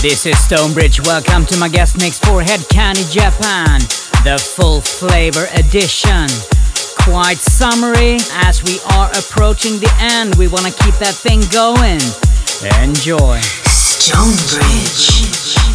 This is Stonebridge. Welcome to my guest mix for Head Candy Japan, the full flavor edition. Quite summery as we are approaching the end. We want to keep that thing going. Enjoy. Stonebridge.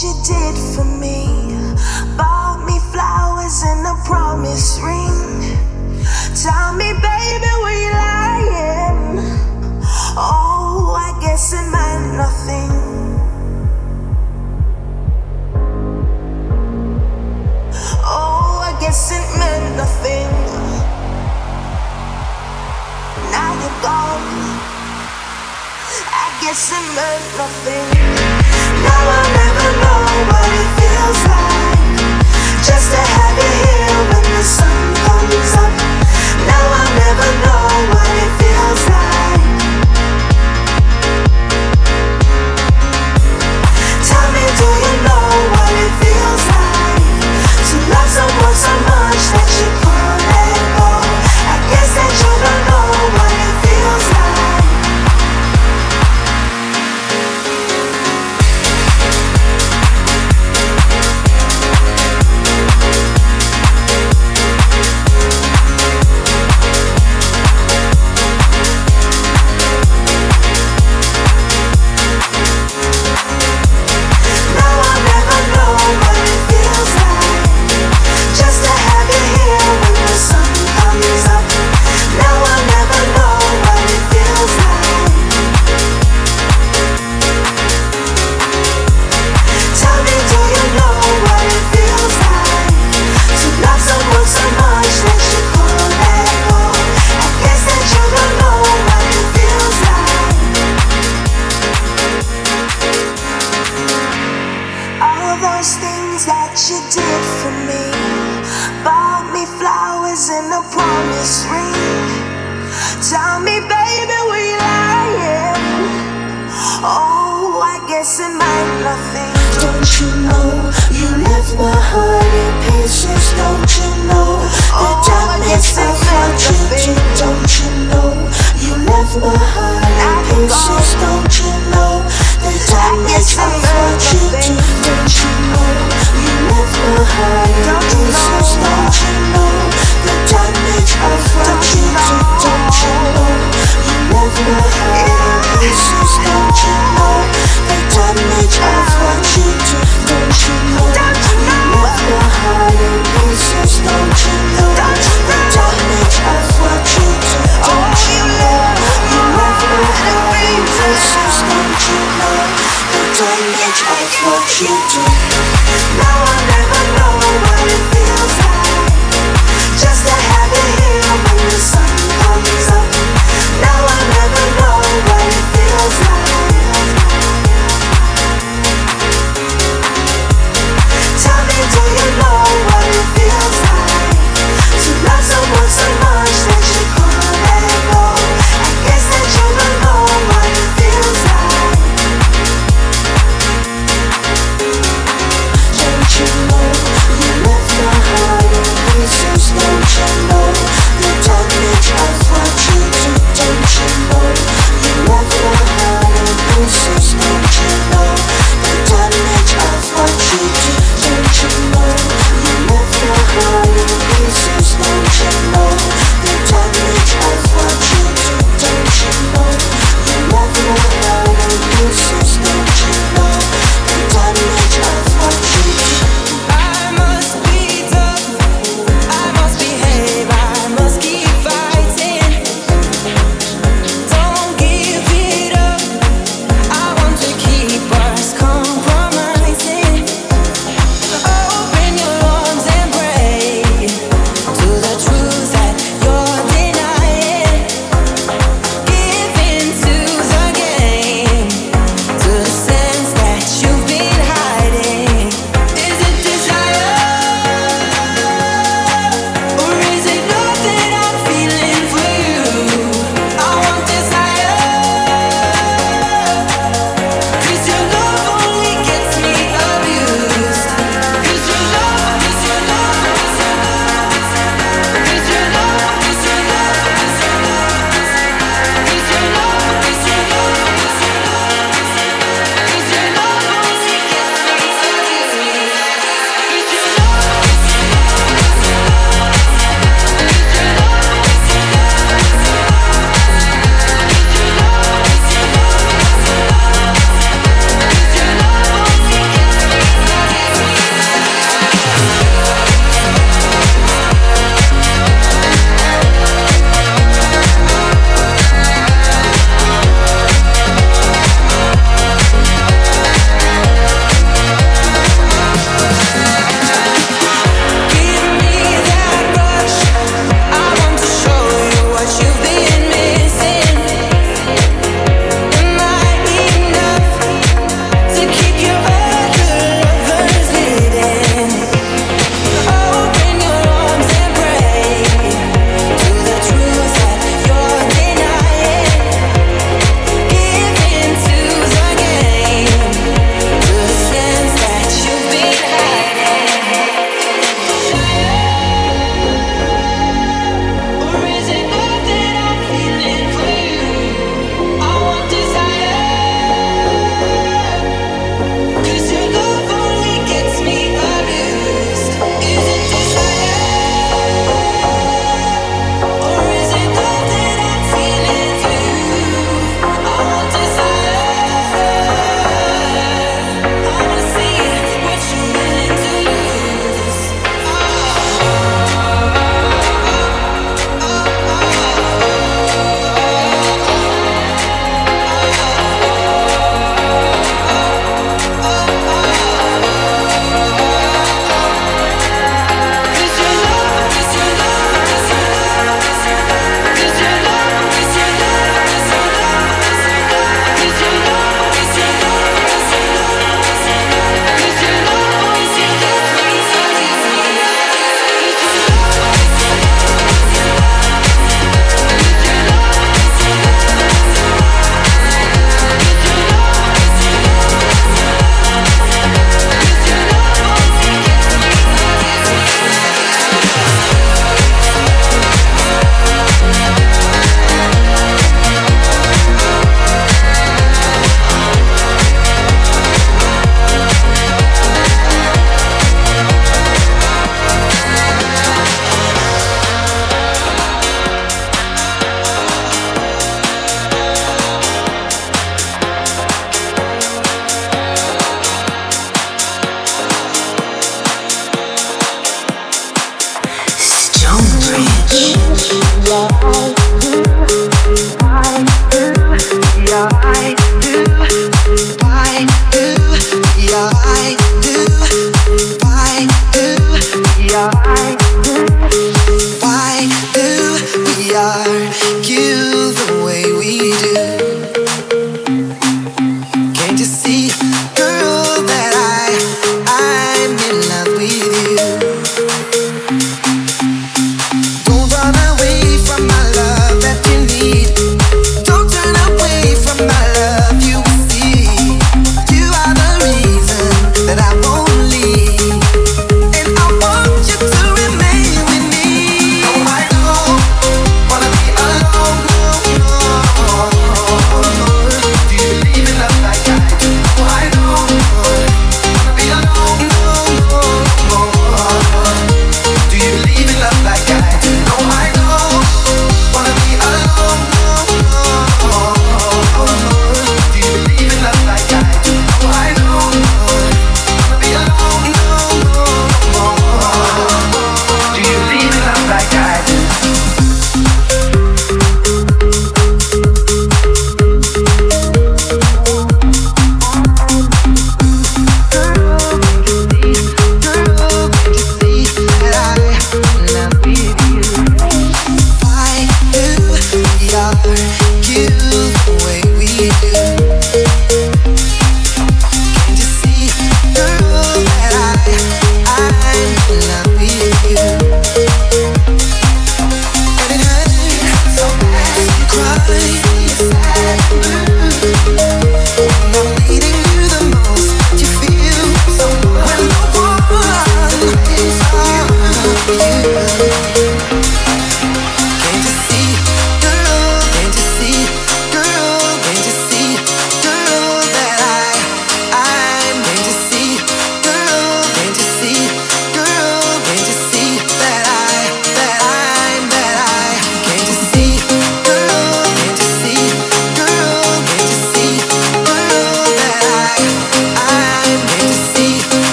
You did for me. Bought me flowers and a promise ring. Tell me, baby, were you lying? Oh, I guess it meant nothing. Oh, I guess it meant nothing. Now you're gone. I guess it meant nothing. Never a promise ring Tell me, baby, you lying? Oh, I guess it meant nothing Don't you know you left my heart in pieces? Don't you know the Oh, I guess it meant nothing. Don't you know you left my heart in pieces? Don't you know the guess it of you. Don't you know you left my heart in Don't you pieces? know? Don't you know damage of